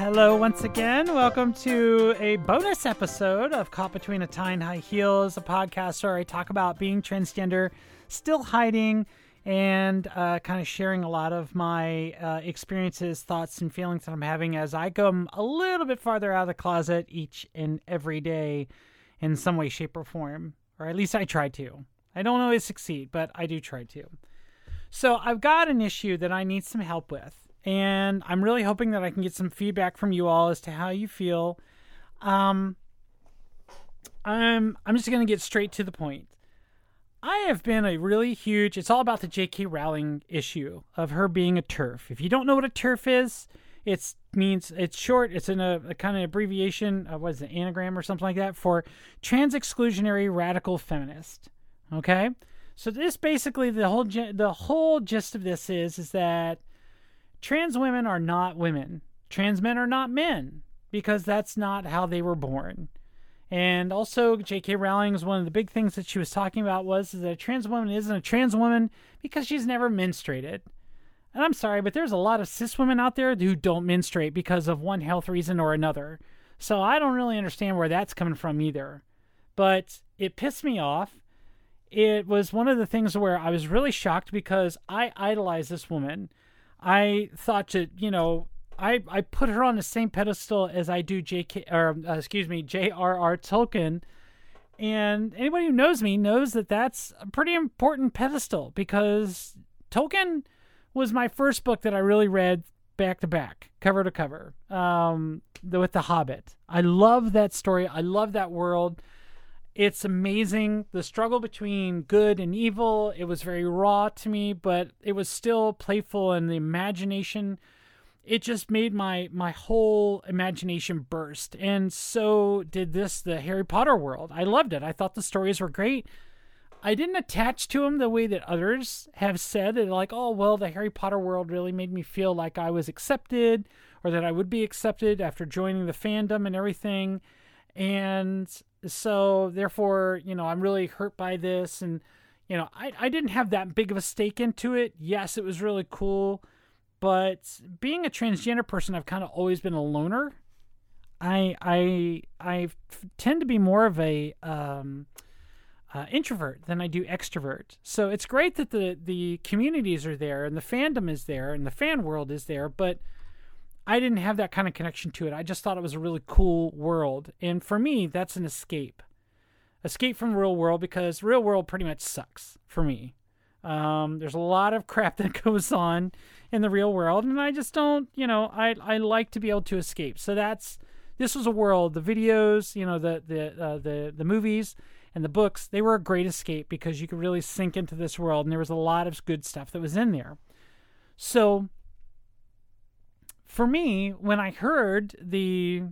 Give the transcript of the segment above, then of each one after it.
Hello, once again. Welcome to a bonus episode of Caught Between a Tie and High Heels, a podcast where I talk about being transgender, still hiding, and uh, kind of sharing a lot of my uh, experiences, thoughts, and feelings that I'm having as I come a little bit farther out of the closet each and every day in some way, shape, or form. Or at least I try to. I don't always succeed, but I do try to. So I've got an issue that I need some help with. And I'm really hoping that I can get some feedback from you all as to how you feel. Um, I'm I'm just gonna get straight to the point. I have been a really huge. It's all about the J.K. Rowling issue of her being a turf. If you don't know what a turf is, it means it's short. It's in a, a kind of abbreviation. Uh, what is it, anagram or something like that for trans exclusionary radical feminist. Okay, so this basically the whole the whole gist of this is is that trans women are not women. Trans men are not men because that's not how they were born. And also, J.K. Rowling's one of the big things that she was talking about was that a trans woman isn't a trans woman because she's never menstruated. And I'm sorry, but there's a lot of cis women out there who don't menstruate because of one health reason or another. So I don't really understand where that's coming from either. But it pissed me off. It was one of the things where I was really shocked because I idolize this woman. I thought that, you know, I, I put her on the same pedestal as I do J.K. or uh, excuse me J.R.R. Tolkien, and anybody who knows me knows that that's a pretty important pedestal because Tolkien was my first book that I really read back to back, cover to cover, um, with The Hobbit. I love that story. I love that world. It's amazing. The struggle between good and evil. It was very raw to me, but it was still playful, and the imagination. It just made my my whole imagination burst. And so did this the harry potter world. I loved it. I thought the stories were great. I didn't attach to them the way that others have said it like oh well the harry potter world really made me feel like i was accepted or that i would be accepted after joining the fandom and everything. And so therefore you know i'm really hurt by this and you know i, I didn't have that big of a stake into it yes it was really cool but being a transgender person, I've kind of always been a loner. I I I tend to be more of a um, uh, introvert than I do extrovert. So it's great that the the communities are there and the fandom is there and the fan world is there, but I didn't have that kind of connection to it. I just thought it was a really cool world, and for me, that's an escape, escape from the real world because real world pretty much sucks for me. Um, there's a lot of crap that goes on in the real world, and I just don't, you know, I I like to be able to escape. So that's this was a world. The videos, you know, the the uh, the the movies and the books, they were a great escape because you could really sink into this world, and there was a lot of good stuff that was in there. So for me, when I heard the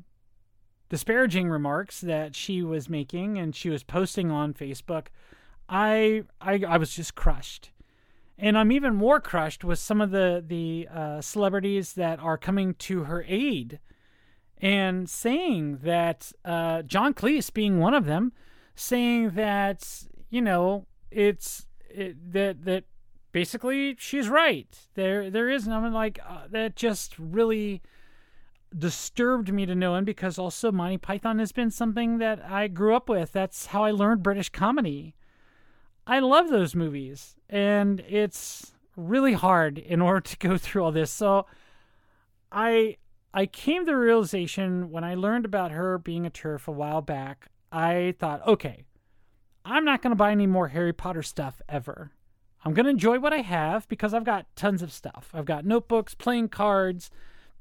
disparaging remarks that she was making and she was posting on Facebook, I I I was just crushed. And I'm even more crushed with some of the the uh, celebrities that are coming to her aid and saying that uh, John Cleese being one of them, saying that you know it's it, that that basically she's right. There there is, and I'm like uh, that just really disturbed me to no end because also Monty Python has been something that I grew up with. That's how I learned British comedy. I love those movies, and it's really hard in order to go through all this. So I I came to the realization when I learned about her being a turf a while back. I thought, okay, I'm not going to buy any more Harry Potter stuff ever. I'm going to enjoy what I have because I've got tons of stuff. I've got notebooks, playing cards,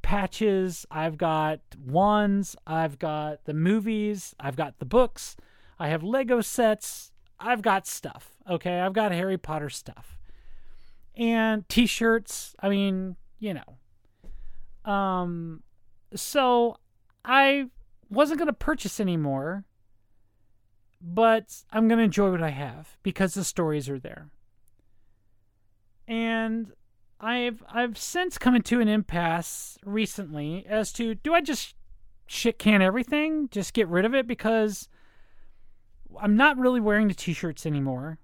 patches, I've got wands, I've got the movies, I've got the books, I have Lego sets, I've got stuff. Okay, I've got Harry Potter stuff and T-shirts. I mean, you know. Um, so I wasn't going to purchase anymore, but I'm going to enjoy what I have because the stories are there. And I've I've since come into an impasse recently as to do I just shit can everything, just get rid of it because I'm not really wearing the t-shirts anymore.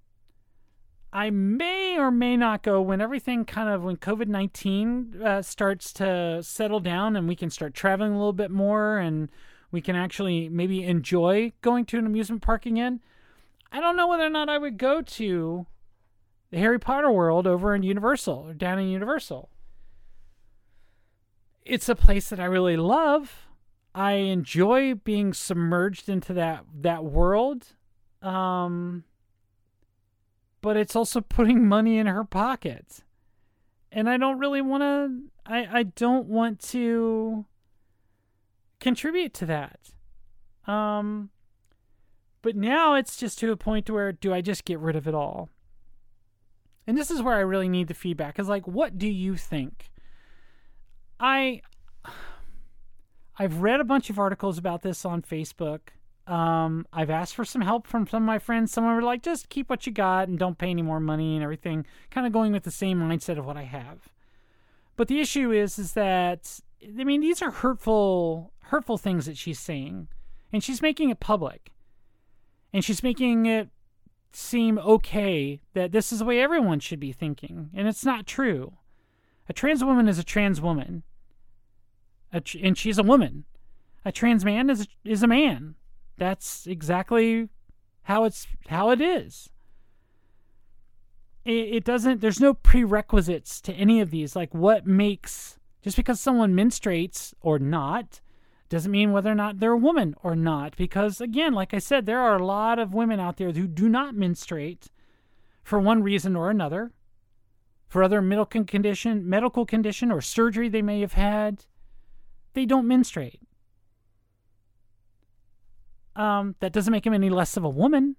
I may or may not go when everything kind of when COVID nineteen uh, starts to settle down and we can start traveling a little bit more and we can actually maybe enjoy going to an amusement park again. I don't know whether or not I would go to the Harry Potter world over in Universal or down in Universal. It's a place that I really love. I enjoy being submerged into that that world. Um, but it's also putting money in her pocket. And I don't really want to I I don't want to contribute to that. Um but now it's just to a point where do I just get rid of it all? And this is where I really need the feedback. Is like what do you think? I I've read a bunch of articles about this on Facebook. Um, I've asked for some help from some of my friends. Some were like, just keep what you got and don't pay any more money and everything. Kind of going with the same mindset of what I have. But the issue is, is that I mean, these are hurtful, hurtful things that she's saying, and she's making it public, and she's making it seem okay that this is the way everyone should be thinking, and it's not true. A trans woman is a trans woman, a tr- and she's a woman. A trans man is is a man that's exactly how it's how it is. It, it doesn't. There's no prerequisites to any of these. Like what makes just because someone menstruates or not doesn't mean whether or not they're a woman or not. Because again, like I said, there are a lot of women out there who do not menstruate for one reason or another, for other medical condition, medical condition or surgery they may have had. They don't menstruate. Um, that doesn't make them any less of a woman.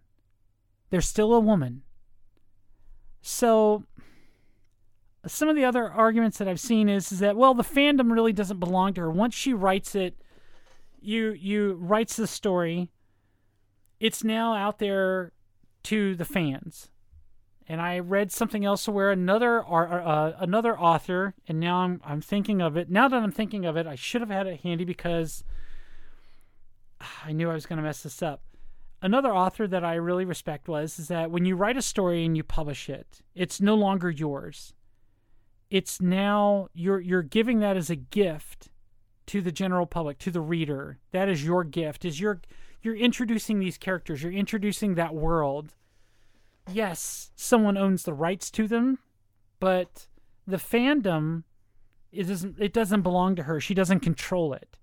They're still a woman. So some of the other arguments that I've seen is, is that well the fandom really doesn't belong to her. Once she writes it, you you writes the story, it's now out there to the fans. And I read something else where another uh, another author, and now I'm I'm thinking of it. Now that I'm thinking of it, I should have had it handy because I knew I was going to mess this up. Another author that I really respect was is that when you write a story and you publish it, it's no longer yours. It's now you're you're giving that as a gift to the general public, to the reader. That is your gift. Is you're you're introducing these characters, you're introducing that world. Yes, someone owns the rights to them, but the fandom it doesn't it doesn't belong to her. She doesn't control it.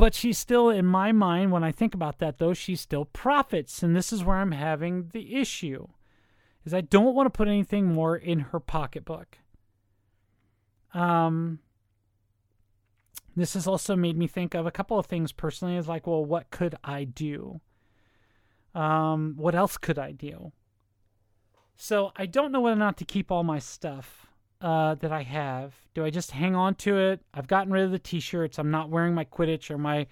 But she's still, in my mind, when I think about that, though, she still profits. And this is where I'm having the issue. Is I don't want to put anything more in her pocketbook. Um, this has also made me think of a couple of things personally. Is like, well, what could I do? Um, what else could I do? So I don't know whether or not to keep all my stuff uh, that I have? Do I just hang on to it? I've gotten rid of the T-shirts. I'm not wearing my Quidditch or my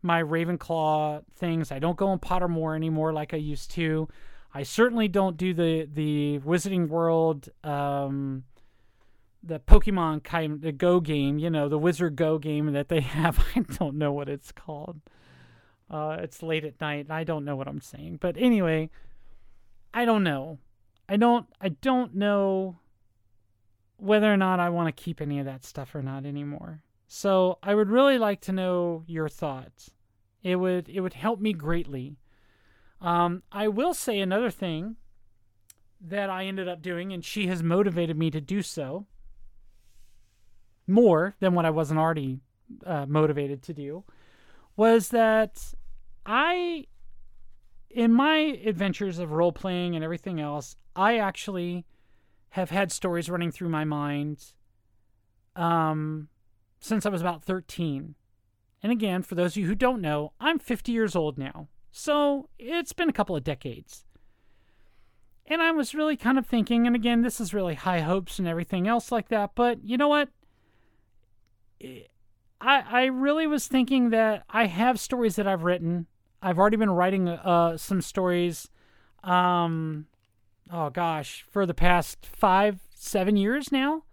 my Ravenclaw things. I don't go in Pottermore anymore like I used to. I certainly don't do the the Wizarding World, um, the Pokemon kind, the Go game. You know, the Wizard Go game that they have. I don't know what it's called. Uh, it's late at night. I don't know what I'm saying, but anyway, I don't know. I don't. I don't know whether or not I want to keep any of that stuff or not anymore. So I would really like to know your thoughts. It would it would help me greatly. Um, I will say another thing that I ended up doing, and she has motivated me to do so more than what I wasn't already uh, motivated to do, was that I, in my adventures of role playing and everything else, I actually have had stories running through my mind um, since I was about 13. And again, for those of you who don't know, I'm 50 years old now. So it's been a couple of decades. And I was really kind of thinking, and again, this is really high hopes and everything else like that, but you know what? I, I really was thinking that I have stories that I've written. I've already been writing uh, some stories. Um, oh gosh, for the past five, seven years now.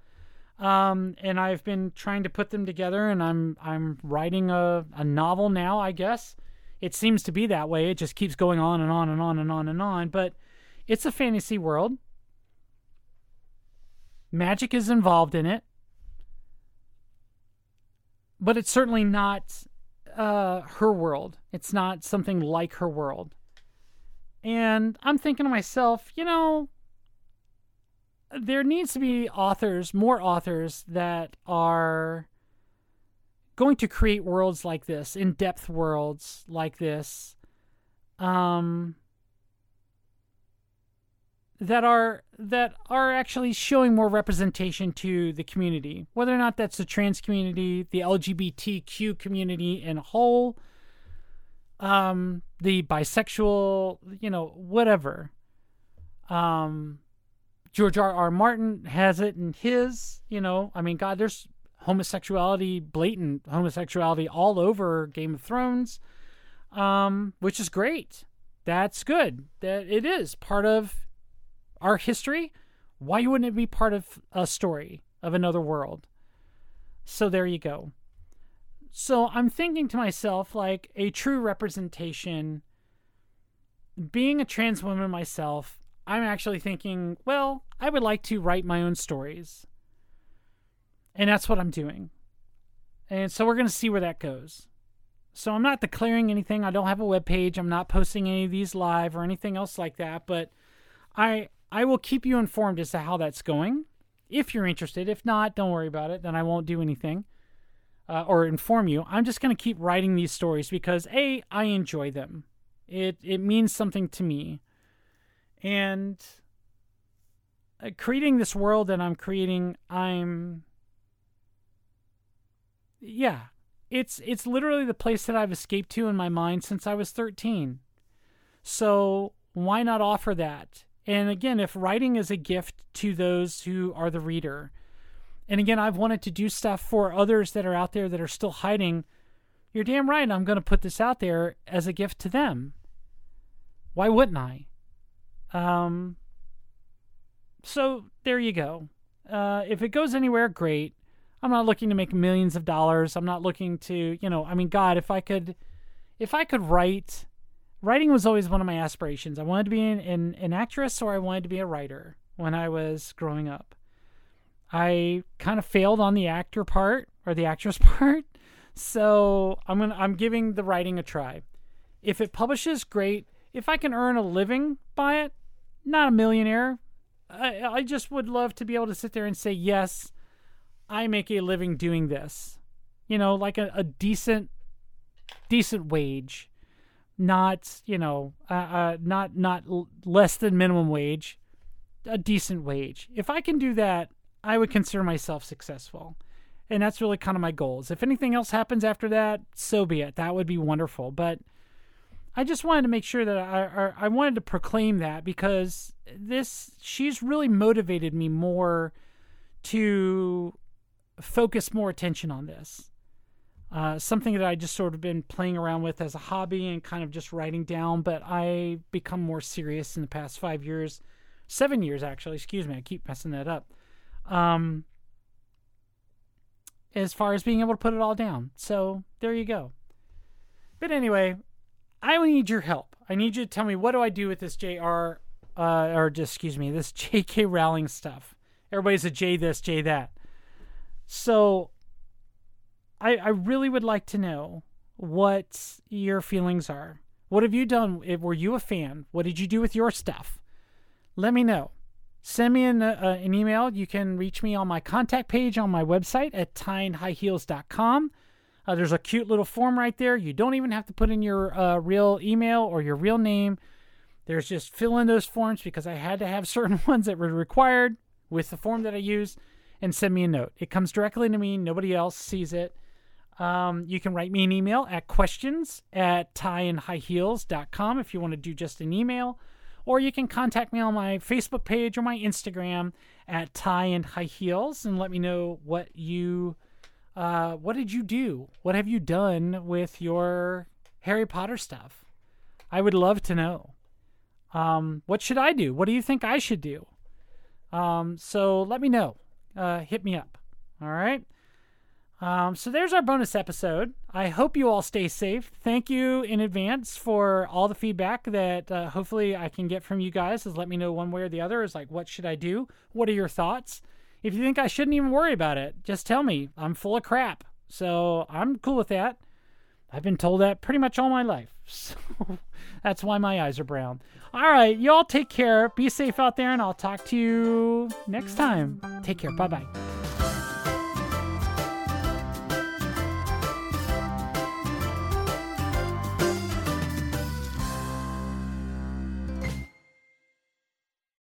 Um, and I've been trying to put them together, and I'm I'm writing a, a novel now. I guess it seems to be that way. It just keeps going on and on and on and on and on. But It's a fantasy world. Magic is involved in it. But it's certainly not uh, her world. It's not something like her world. And I'm thinking to myself, you know, there needs to be authors, more authors that are going to create worlds like this, in-depth worlds like this, um, that are that are actually showing more representation to the community, whether or not that's the trans community, the LGBTQ community in whole, um, the bisexual, you know, whatever. Um, George R. R. Martin has it in his, you know, I mean, God, there's homosexuality, blatant homosexuality all over Game of Thrones, um, which is great. That's good. That it is part of our history. Why wouldn't it be part of a story of another world? So there you go. So I'm thinking to myself, like a true representation. Being a trans woman myself, I'm actually thinking, well, I would like to write my own stories. And that's what I'm doing. And so we're going to see where that goes. So I'm not declaring anything. I don't have a web page. I'm not posting any of these live or anything else like that, but I I will keep you informed as to how that's going. If you're interested, if not, don't worry about it. Then I won't do anything uh, or inform you. I'm just going to keep writing these stories because a I enjoy them. It it means something to me and uh, creating this world that I'm creating, I'm yeah, it's it's literally the place that I've escaped to in my mind since I was 13. So why not offer that? And again, if writing is a gift to those who are the reader, and again, I've wanted to do stuff for others that are out there that are still hiding. You're damn right. I'm going to put this out there as a gift to them. Why wouldn't I? Um, so there you go. Uh, if it goes anywhere, great. I'm not looking to make millions of dollars. I'm not looking to, you know, I mean, God, if I could, if I could write, writing was always one of my aspirations. I wanted to be an, an, an actress or I wanted to be a writer when I was growing up. I kind of failed on the actor part or the actress part. So I'm gonna I'm giving the writing a try. If it publishes, great. If I can earn a living by it, not a millionaire. I, I just would love to be able to sit there and say, yes, I make a living doing this. You know, like a, a decent, decent wage, not you know, uh, uh, not not l- less than minimum wage, a decent wage. If I can do that, I would consider myself successful. And that's really kind of my goals. If anything else happens after that, so be it. That would be wonderful. But I just wanted to make sure that I, I wanted to proclaim that because this she's really motivated me more to focus more attention on this. Uh, something that I just sort of been playing around with as a hobby and kind of just writing down, but I become more serious in the past five years, seven years actually. Excuse me, I keep messing that up. Um, as far as being able to put it all down, so there you go. But anyway, I need your help. I need you to tell me what do I do with this JR, uh, or just excuse me, this J.K. Rowling stuff. Everybody's a J this, J that. So, I I really would like to know what your feelings are. What have you done? Were you a fan? What did you do with your stuff? Let me know. Send me an, uh, an email. You can reach me on my contact page on my website at tieandhighheels.com. Uh, there's a cute little form right there. You don't even have to put in your uh, real email or your real name. There's just fill in those forms because I had to have certain ones that were required with the form that I use and send me a note. It comes directly to me. Nobody else sees it. Um, you can write me an email at questions at tieandhighheels.com if you want to do just an email. Or you can contact me on my Facebook page or my Instagram at tie and high heels and let me know what you uh, what did you do? What have you done with your Harry Potter stuff? I would love to know. Um, what should I do? What do you think I should do? Um, so let me know. Uh, hit me up. All right. Um, so there's our bonus episode. I hope you all stay safe. Thank you in advance for all the feedback that uh, hopefully I can get from you guys. Is let me know one way or the other. Is like, what should I do? What are your thoughts? If you think I shouldn't even worry about it, just tell me. I'm full of crap. So I'm cool with that. I've been told that pretty much all my life. So that's why my eyes are brown. All right, y'all take care. Be safe out there, and I'll talk to you next time. Take care. Bye bye.